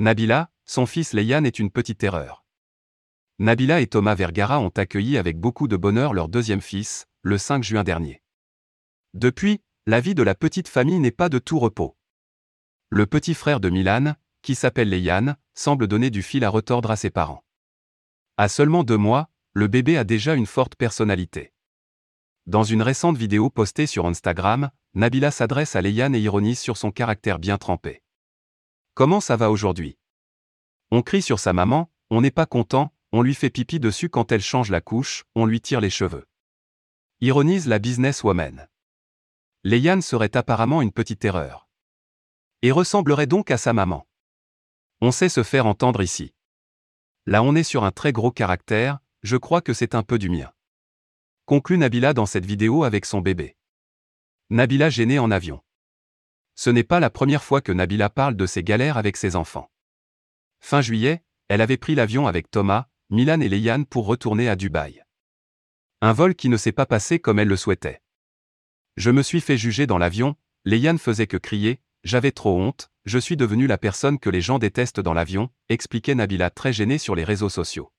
Nabila, son fils Leiane est une petite erreur. Nabila et Thomas Vergara ont accueilli avec beaucoup de bonheur leur deuxième fils, le 5 juin dernier. Depuis, la vie de la petite famille n'est pas de tout repos. Le petit frère de Milan, qui s'appelle Leiane, semble donner du fil à retordre à ses parents. À seulement deux mois, le bébé a déjà une forte personnalité. Dans une récente vidéo postée sur Instagram, Nabila s'adresse à Leiane et ironise sur son caractère bien trempé. Comment ça va aujourd'hui? On crie sur sa maman, on n'est pas content, on lui fait pipi dessus quand elle change la couche, on lui tire les cheveux. Ironise la businesswoman. Leiane serait apparemment une petite erreur. Et ressemblerait donc à sa maman. On sait se faire entendre ici. Là on est sur un très gros caractère, je crois que c'est un peu du mien. Conclut Nabila dans cette vidéo avec son bébé. Nabila gênée en avion. Ce n'est pas la première fois que Nabila parle de ses galères avec ses enfants. Fin juillet, elle avait pris l'avion avec Thomas, Milan et Leiane pour retourner à Dubaï. Un vol qui ne s'est pas passé comme elle le souhaitait. Je me suis fait juger dans l'avion, Leiane faisait que crier, j'avais trop honte, je suis devenue la personne que les gens détestent dans l'avion, expliquait Nabila très gênée sur les réseaux sociaux.